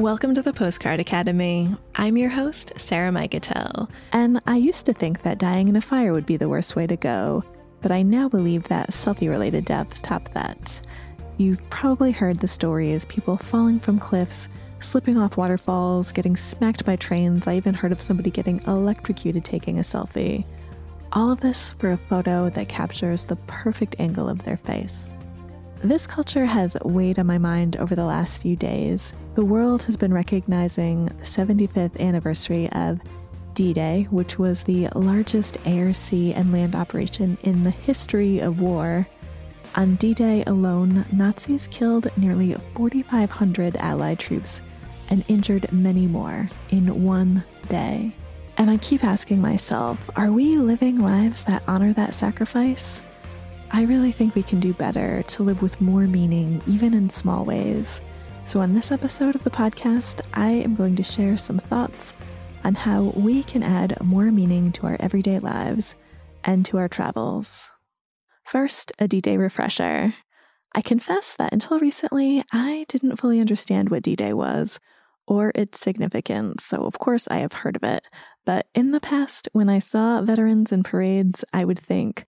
Welcome to the Postcard Academy. I'm your host, Sarah Mikutel, and I used to think that dying in a fire would be the worst way to go, but I now believe that selfie related deaths top that. You've probably heard the stories people falling from cliffs, slipping off waterfalls, getting smacked by trains. I even heard of somebody getting electrocuted taking a selfie. All of this for a photo that captures the perfect angle of their face. This culture has weighed on my mind over the last few days. The world has been recognizing the 75th anniversary of D Day, which was the largest air, sea, and land operation in the history of war. On D Day alone, Nazis killed nearly 4,500 Allied troops and injured many more in one day. And I keep asking myself are we living lives that honor that sacrifice? I really think we can do better to live with more meaning, even in small ways. So, on this episode of the podcast, I am going to share some thoughts on how we can add more meaning to our everyday lives and to our travels. First, a D Day refresher. I confess that until recently, I didn't fully understand what D Day was or its significance, so of course I have heard of it. But in the past, when I saw veterans in parades, I would think,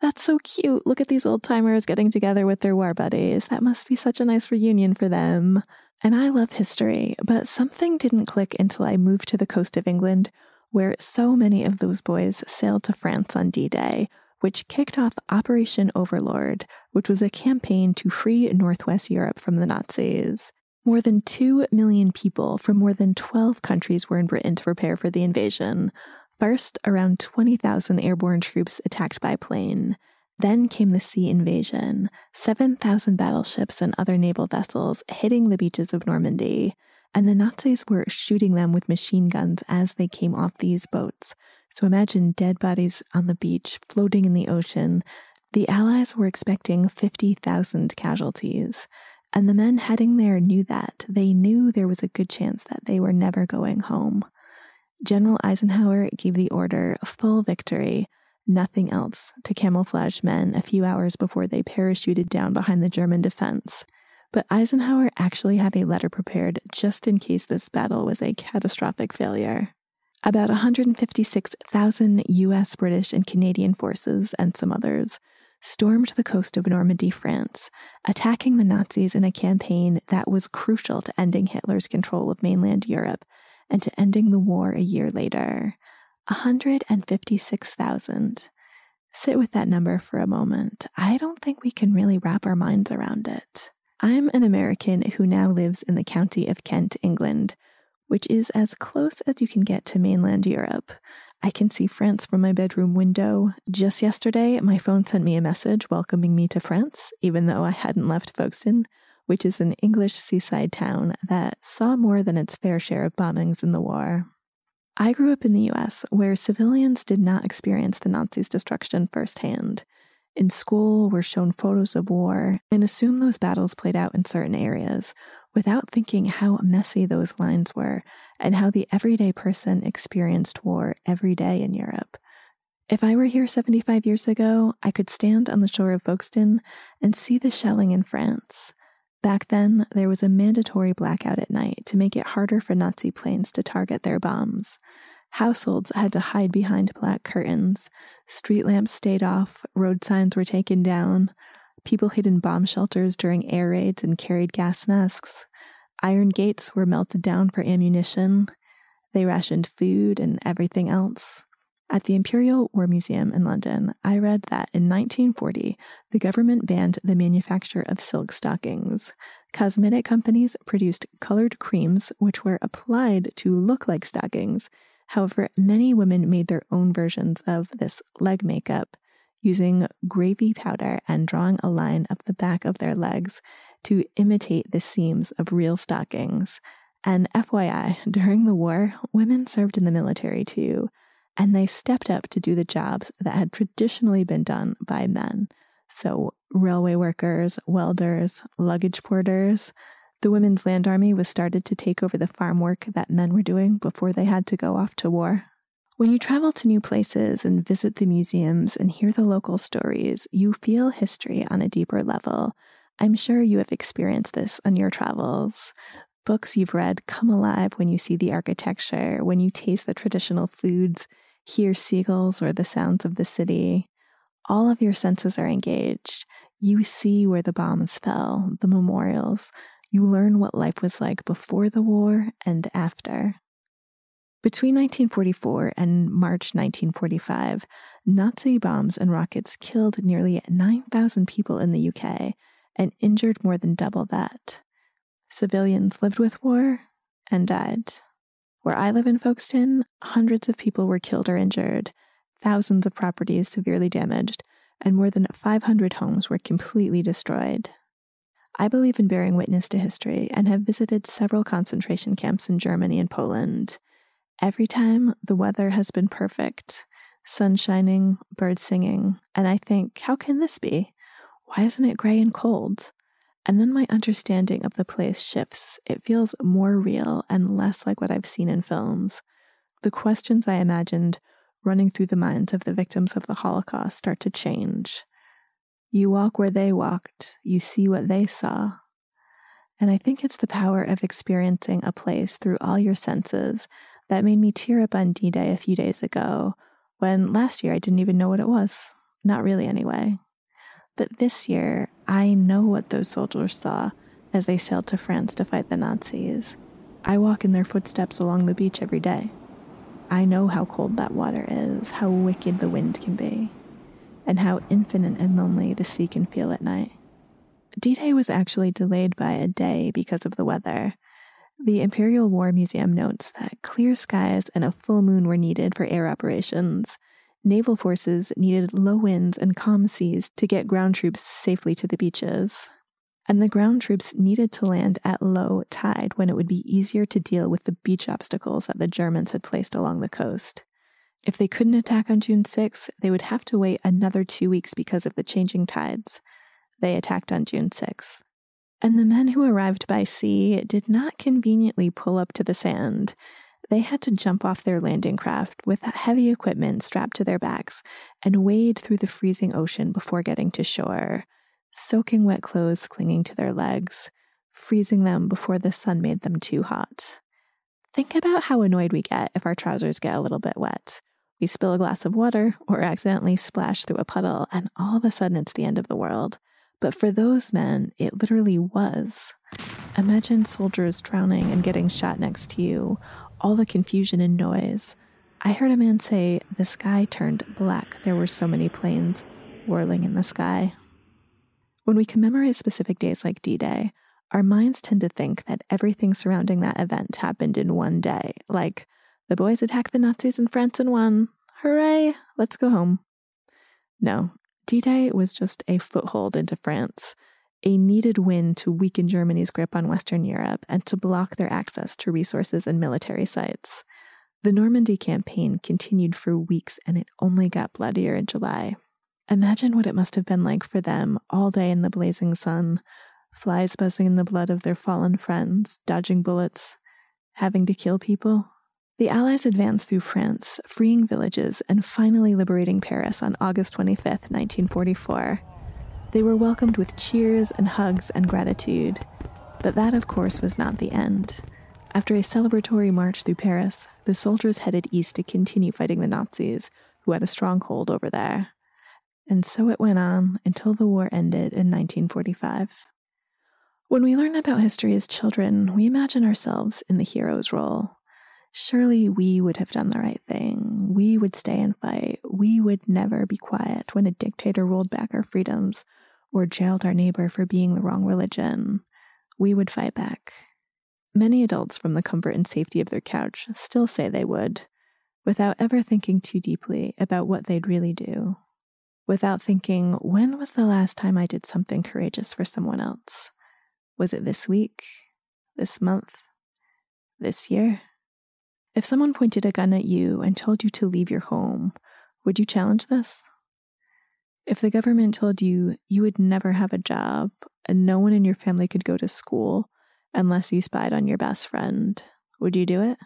that's so cute. Look at these old timers getting together with their war buddies. That must be such a nice reunion for them. And I love history, but something didn't click until I moved to the coast of England, where so many of those boys sailed to France on D Day, which kicked off Operation Overlord, which was a campaign to free Northwest Europe from the Nazis. More than 2 million people from more than 12 countries were in Britain to prepare for the invasion, First, around 20,000 airborne troops attacked by plane. Then came the sea invasion 7,000 battleships and other naval vessels hitting the beaches of Normandy. And the Nazis were shooting them with machine guns as they came off these boats. So imagine dead bodies on the beach floating in the ocean. The Allies were expecting 50,000 casualties. And the men heading there knew that. They knew there was a good chance that they were never going home. General Eisenhower gave the order full victory, nothing else, to camouflage men a few hours before they parachuted down behind the German defense. But Eisenhower actually had a letter prepared just in case this battle was a catastrophic failure. About 156,000 US, British, and Canadian forces, and some others, stormed the coast of Normandy, France, attacking the Nazis in a campaign that was crucial to ending Hitler's control of mainland Europe and to ending the war a year later 156,000. Sit with that number for a moment. I don't think we can really wrap our minds around it. I'm an American who now lives in the county of Kent, England, which is as close as you can get to mainland Europe. I can see France from my bedroom window. Just yesterday, my phone sent me a message welcoming me to France, even though I hadn't left Folkestone which is an English seaside town that saw more than its fair share of bombings in the war. I grew up in the US where civilians did not experience the Nazis' destruction firsthand. In school, we're shown photos of war and assume those battles played out in certain areas without thinking how messy those lines were and how the everyday person experienced war every day in Europe. If I were here 75 years ago, I could stand on the shore of Folkestone and see the shelling in France. Back then, there was a mandatory blackout at night to make it harder for Nazi planes to target their bombs. Households had to hide behind black curtains. Street lamps stayed off. Road signs were taken down. People hid in bomb shelters during air raids and carried gas masks. Iron gates were melted down for ammunition. They rationed food and everything else. At the Imperial War Museum in London, I read that in 1940, the government banned the manufacture of silk stockings. Cosmetic companies produced colored creams which were applied to look like stockings. However, many women made their own versions of this leg makeup using gravy powder and drawing a line up the back of their legs to imitate the seams of real stockings. And FYI, during the war, women served in the military too and they stepped up to do the jobs that had traditionally been done by men. So, railway workers, welders, luggage porters. The Women's Land Army was started to take over the farm work that men were doing before they had to go off to war. When you travel to new places and visit the museums and hear the local stories, you feel history on a deeper level. I'm sure you have experienced this on your travels. Books you've read come alive when you see the architecture, when you taste the traditional foods, hear seagulls or the sounds of the city. All of your senses are engaged. You see where the bombs fell, the memorials. You learn what life was like before the war and after. Between 1944 and March 1945, Nazi bombs and rockets killed nearly 9,000 people in the UK and injured more than double that. Civilians lived with war and died. Where I live in Folkestone, hundreds of people were killed or injured, thousands of properties severely damaged, and more than 500 homes were completely destroyed. I believe in bearing witness to history and have visited several concentration camps in Germany and Poland. Every time the weather has been perfect, sun shining, birds singing, and I think, how can this be? Why isn't it gray and cold? And then my understanding of the place shifts. It feels more real and less like what I've seen in films. The questions I imagined running through the minds of the victims of the Holocaust start to change. You walk where they walked, you see what they saw. And I think it's the power of experiencing a place through all your senses that made me tear up on D Day a few days ago, when last year I didn't even know what it was. Not really, anyway. But this year, I know what those soldiers saw as they sailed to France to fight the Nazis. I walk in their footsteps along the beach every day. I know how cold that water is, how wicked the wind can be, and how infinite and lonely the sea can feel at night. D Day was actually delayed by a day because of the weather, the Imperial War Museum notes that clear skies and a full moon were needed for air operations. Naval forces needed low winds and calm seas to get ground troops safely to the beaches. And the ground troops needed to land at low tide when it would be easier to deal with the beach obstacles that the Germans had placed along the coast. If they couldn't attack on June 6, they would have to wait another two weeks because of the changing tides. They attacked on June 6th and the men who arrived by sea did not conveniently pull up to the sand. They had to jump off their landing craft with heavy equipment strapped to their backs and wade through the freezing ocean before getting to shore, soaking wet clothes clinging to their legs, freezing them before the sun made them too hot. Think about how annoyed we get if our trousers get a little bit wet. We spill a glass of water or accidentally splash through a puddle, and all of a sudden it's the end of the world. But for those men, it literally was. Imagine soldiers drowning and getting shot next to you, all the confusion and noise. I heard a man say the sky turned black. There were so many planes whirling in the sky. When we commemorate specific days like D Day, our minds tend to think that everything surrounding that event happened in one day, like the boys attacked the Nazis in France and won. Hooray, let's go home. No, D Day was just a foothold into France, a needed win to weaken Germany's grip on Western Europe and to block their access to resources and military sites. The Normandy campaign continued for weeks and it only got bloodier in July. Imagine what it must have been like for them all day in the blazing sun, flies buzzing in the blood of their fallen friends, dodging bullets, having to kill people. The Allies advanced through France, freeing villages and finally liberating Paris on August 25, 1944. They were welcomed with cheers and hugs and gratitude. But that, of course, was not the end. After a celebratory march through Paris, the soldiers headed east to continue fighting the Nazis, who had a stronghold over there. And so it went on until the war ended in 1945. When we learn about history as children, we imagine ourselves in the hero's role. Surely we would have done the right thing. We would stay and fight. We would never be quiet when a dictator rolled back our freedoms or jailed our neighbor for being the wrong religion. We would fight back. Many adults from the comfort and safety of their couch still say they would, without ever thinking too deeply about what they'd really do. Without thinking, when was the last time I did something courageous for someone else? Was it this week? This month? This year? If someone pointed a gun at you and told you to leave your home, would you challenge this? If the government told you you would never have a job and no one in your family could go to school unless you spied on your best friend, would you do it?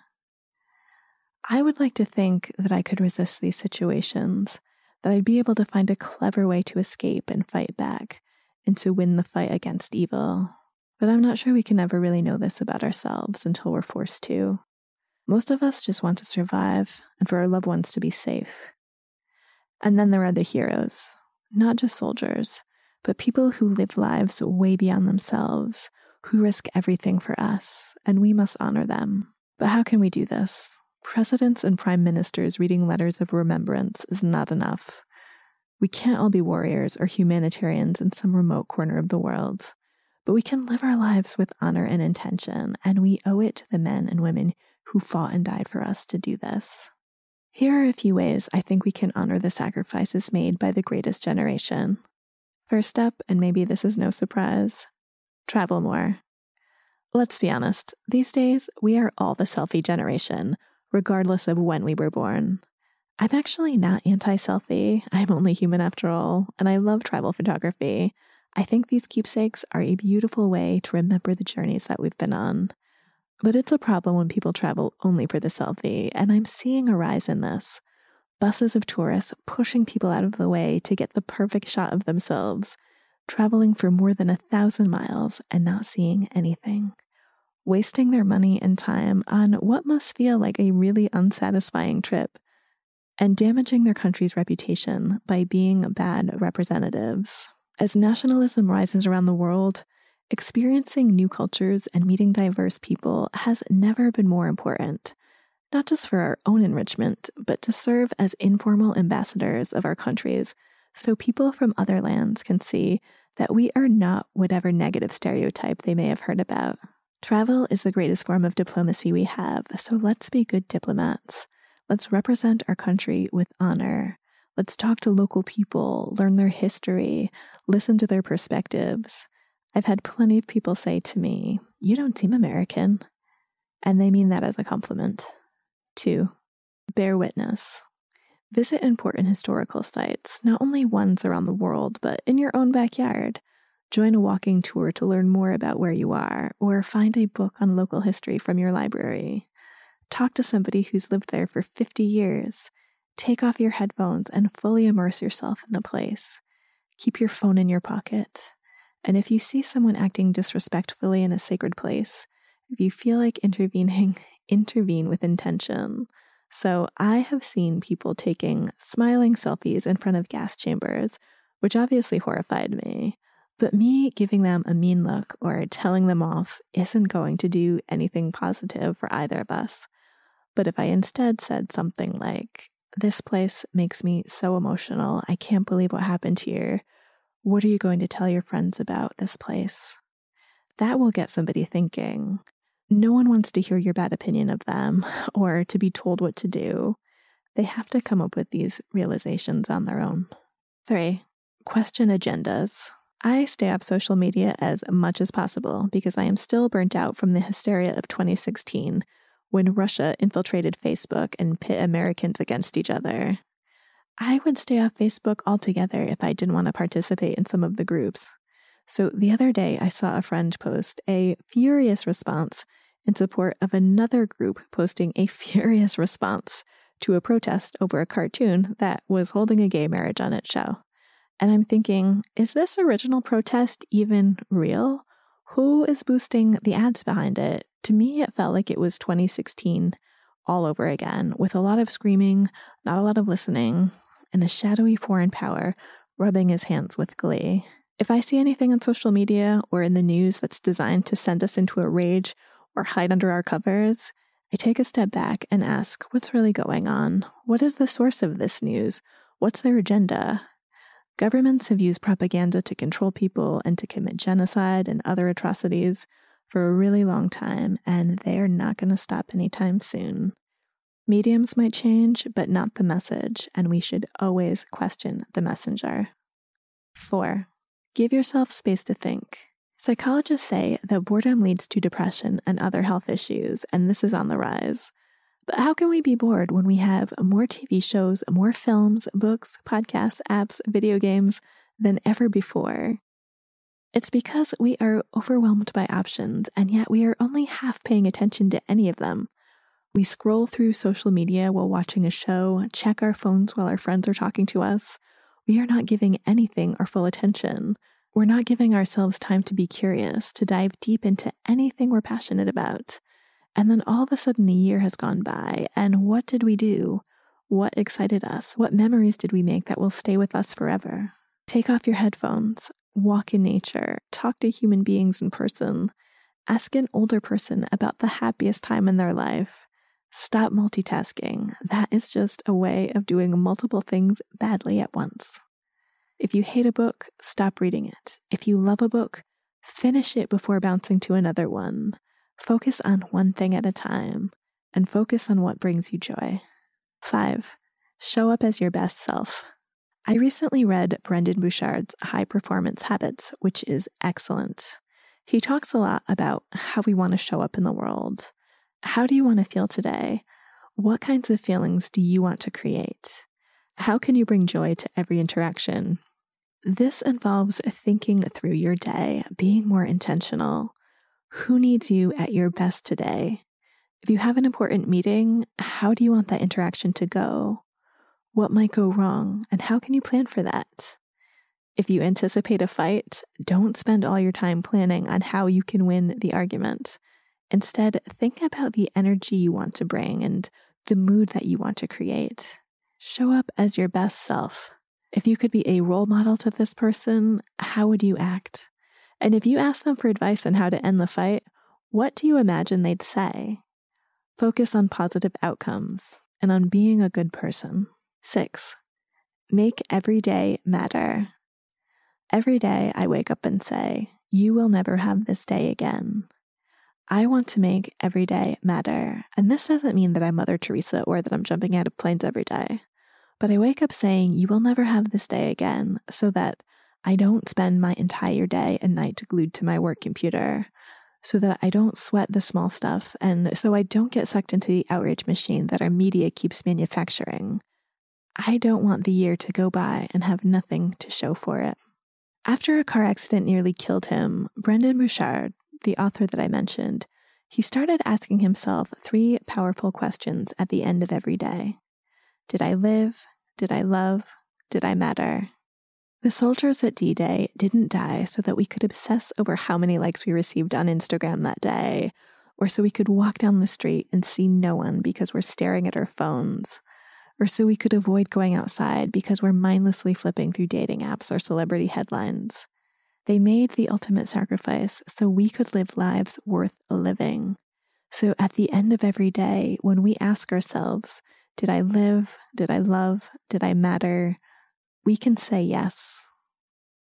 I would like to think that I could resist these situations, that I'd be able to find a clever way to escape and fight back, and to win the fight against evil. But I'm not sure we can ever really know this about ourselves until we're forced to. Most of us just want to survive and for our loved ones to be safe. And then there are the heroes, not just soldiers, but people who live lives way beyond themselves, who risk everything for us, and we must honor them. But how can we do this? Presidents and prime ministers reading letters of remembrance is not enough. We can't all be warriors or humanitarians in some remote corner of the world, but we can live our lives with honor and intention, and we owe it to the men and women who fought and died for us to do this. Here are a few ways I think we can honor the sacrifices made by the greatest generation. First up, and maybe this is no surprise, travel more. Let's be honest, these days we are all the selfie generation, regardless of when we were born. I'm actually not anti selfie, I'm only human after all, and I love travel photography. I think these keepsakes are a beautiful way to remember the journeys that we've been on. But it's a problem when people travel only for the selfie, and I'm seeing a rise in this. Buses of tourists pushing people out of the way to get the perfect shot of themselves, traveling for more than a thousand miles and not seeing anything wasting their money and time on what must feel like a really unsatisfying trip, and damaging their country's reputation by being bad representatives. As nationalism rises around the world, experiencing new cultures and meeting diverse people has never been more important, not just for our own enrichment, but to serve as informal ambassadors of our countries so people from other lands can see that we are not whatever negative stereotype they may have heard about. Travel is the greatest form of diplomacy we have, so let's be good diplomats. Let's represent our country with honor. Let's talk to local people, learn their history, listen to their perspectives. I've had plenty of people say to me, You don't seem American. And they mean that as a compliment. Two, bear witness. Visit important historical sites, not only ones around the world, but in your own backyard. Join a walking tour to learn more about where you are, or find a book on local history from your library. Talk to somebody who's lived there for 50 years. Take off your headphones and fully immerse yourself in the place. Keep your phone in your pocket. And if you see someone acting disrespectfully in a sacred place, if you feel like intervening, intervene with intention. So I have seen people taking smiling selfies in front of gas chambers, which obviously horrified me. But me giving them a mean look or telling them off isn't going to do anything positive for either of us. But if I instead said something like, This place makes me so emotional, I can't believe what happened here. What are you going to tell your friends about this place? That will get somebody thinking. No one wants to hear your bad opinion of them or to be told what to do. They have to come up with these realizations on their own. Three, question agendas. I stay off social media as much as possible because I am still burnt out from the hysteria of 2016 when Russia infiltrated Facebook and pit Americans against each other. I would stay off Facebook altogether if I didn't want to participate in some of the groups. So the other day, I saw a friend post a furious response in support of another group posting a furious response to a protest over a cartoon that was holding a gay marriage on its show. And I'm thinking, is this original protest even real? Who is boosting the ads behind it? To me, it felt like it was 2016 all over again, with a lot of screaming, not a lot of listening, and a shadowy foreign power rubbing his hands with glee. If I see anything on social media or in the news that's designed to send us into a rage or hide under our covers, I take a step back and ask, what's really going on? What is the source of this news? What's their agenda? Governments have used propaganda to control people and to commit genocide and other atrocities for a really long time, and they are not going to stop anytime soon. Mediums might change, but not the message, and we should always question the messenger. 4. Give yourself space to think. Psychologists say that boredom leads to depression and other health issues, and this is on the rise. But how can we be bored when we have more TV shows, more films, books, podcasts, apps, video games than ever before? It's because we are overwhelmed by options, and yet we are only half paying attention to any of them. We scroll through social media while watching a show, check our phones while our friends are talking to us. We are not giving anything our full attention. We're not giving ourselves time to be curious, to dive deep into anything we're passionate about. And then all of a sudden, a year has gone by. And what did we do? What excited us? What memories did we make that will stay with us forever? Take off your headphones, walk in nature, talk to human beings in person, ask an older person about the happiest time in their life. Stop multitasking. That is just a way of doing multiple things badly at once. If you hate a book, stop reading it. If you love a book, finish it before bouncing to another one. Focus on one thing at a time and focus on what brings you joy. 5. Show up as your best self. I recently read Brendon Burchard's High Performance Habits, which is excellent. He talks a lot about how we want to show up in the world. How do you want to feel today? What kinds of feelings do you want to create? How can you bring joy to every interaction? This involves thinking through your day, being more intentional. Who needs you at your best today? If you have an important meeting, how do you want that interaction to go? What might go wrong, and how can you plan for that? If you anticipate a fight, don't spend all your time planning on how you can win the argument. Instead, think about the energy you want to bring and the mood that you want to create. Show up as your best self. If you could be a role model to this person, how would you act? And if you ask them for advice on how to end the fight, what do you imagine they'd say? Focus on positive outcomes and on being a good person. Six, make every day matter. Every day I wake up and say, You will never have this day again. I want to make every day matter. And this doesn't mean that I'm Mother Teresa or that I'm jumping out of planes every day. But I wake up saying, You will never have this day again, so that I don't spend my entire day and night glued to my work computer, so that I don't sweat the small stuff, and so I don't get sucked into the outrage machine that our media keeps manufacturing. I don't want the year to go by and have nothing to show for it. After a car accident nearly killed him, Brendon Burchard, the author that I mentioned, he started asking himself three powerful questions at the end of every day Did I live? Did I love? Did I matter? The soldiers at D Day didn't die so that we could obsess over how many likes we received on Instagram that day, or so we could walk down the street and see no one because we're staring at our phones or so we could avoid going outside because we're mindlessly flipping through dating apps or celebrity headlines. They made the ultimate sacrifice so we could live lives worth living. So at the end of every day, when we ask ourselves, Did I live? Did I love? Did I matter? we can say yes.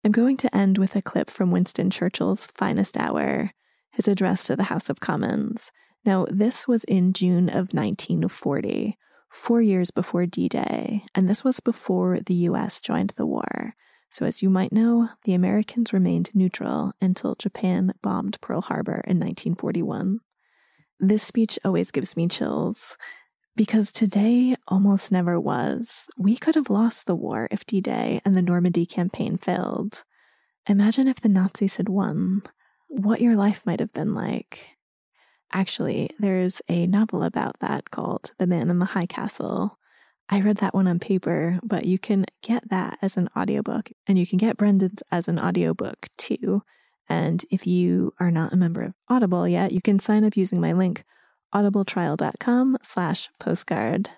I'm going to end with a clip from Winston Churchill's finest hour, his address to the House of Commons. Now, this was in June of 1940 four years before D Day, and this was before the US joined the war. So, as you might know, the Americans remained neutral until Japan bombed Pearl Harbor in 1941. This speech always gives me chills because today almost never was. We could have lost the war if D Day and the Normandy campaign failed. Imagine if the Nazis had won, what your life might have been like. Actually, there's a novel about that called The Man in the High Castle. I read that one on paper, but you can get that as an audiobook and you can get Brendon's as an audiobook too. And if you are not a member of Audible yet, you can sign up using my link audibletrial.com slash postcard.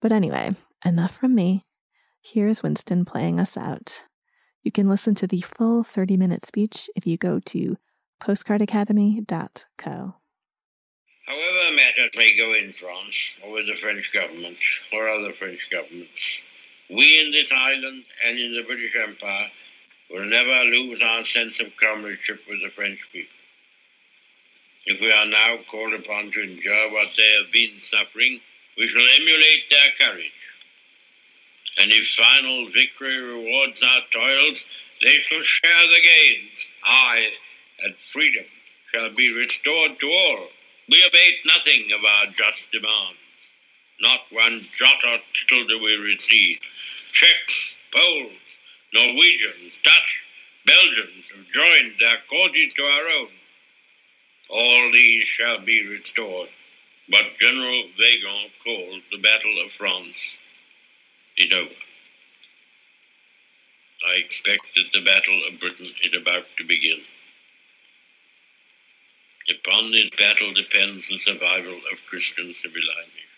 But anyway, enough from me. Here's Winston playing us out. You can listen to the full 30 minute speech if you go to postcardacademy.co. However matters may go in France, or with the French government, or other French governments, we in this island and in the British Empire will never lose our sense of comradeship with the French people. If we are now called upon to endure what they have been suffering, we shall emulate their courage. And if final victory rewards our toils, they shall share the gains. aye, and freedom, shall be restored to all we abate nothing of our just demands. Not one jot or tittle do we receive. Czechs, Poles, Norwegians, Dutch, Belgians have joined their causes to our own. All these shall be restored. But General Weygand calls the Battle of France is over. I expect that the Battle of Britain is about to begin. Upon this battle depends the survival of Christian civilization.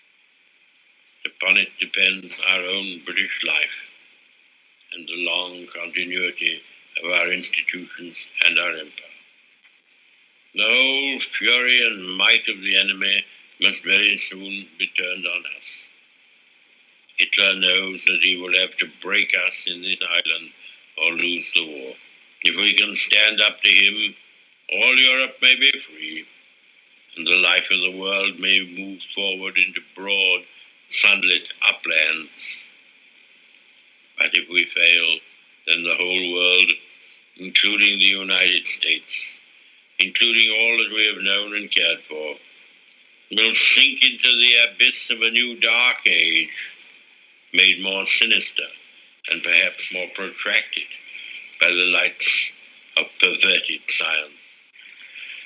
Upon it depends our own British life and the long continuity of our institutions and our empire. The whole fury and might of the enemy must very soon be turned on us. Hitler knows that he will have to break us in this island or lose the war. If we can stand up to him, all Europe may be free, and the life of the world may move forward into broad, sunlit uplands. But if we fail, then the whole world, including the United States, including all that we have known and cared for, will sink into the abyss of a new dark age, made more sinister and perhaps more protracted by the lights of perverted science.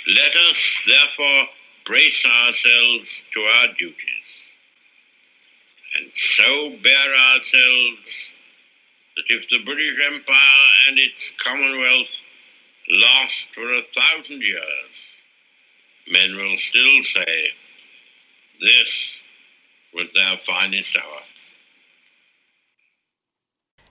Let us, therefore, brace ourselves to our duties, and so bear ourselves that if the British Empire and its Commonwealth last for a thousand years, men will still say, This was their finest hour.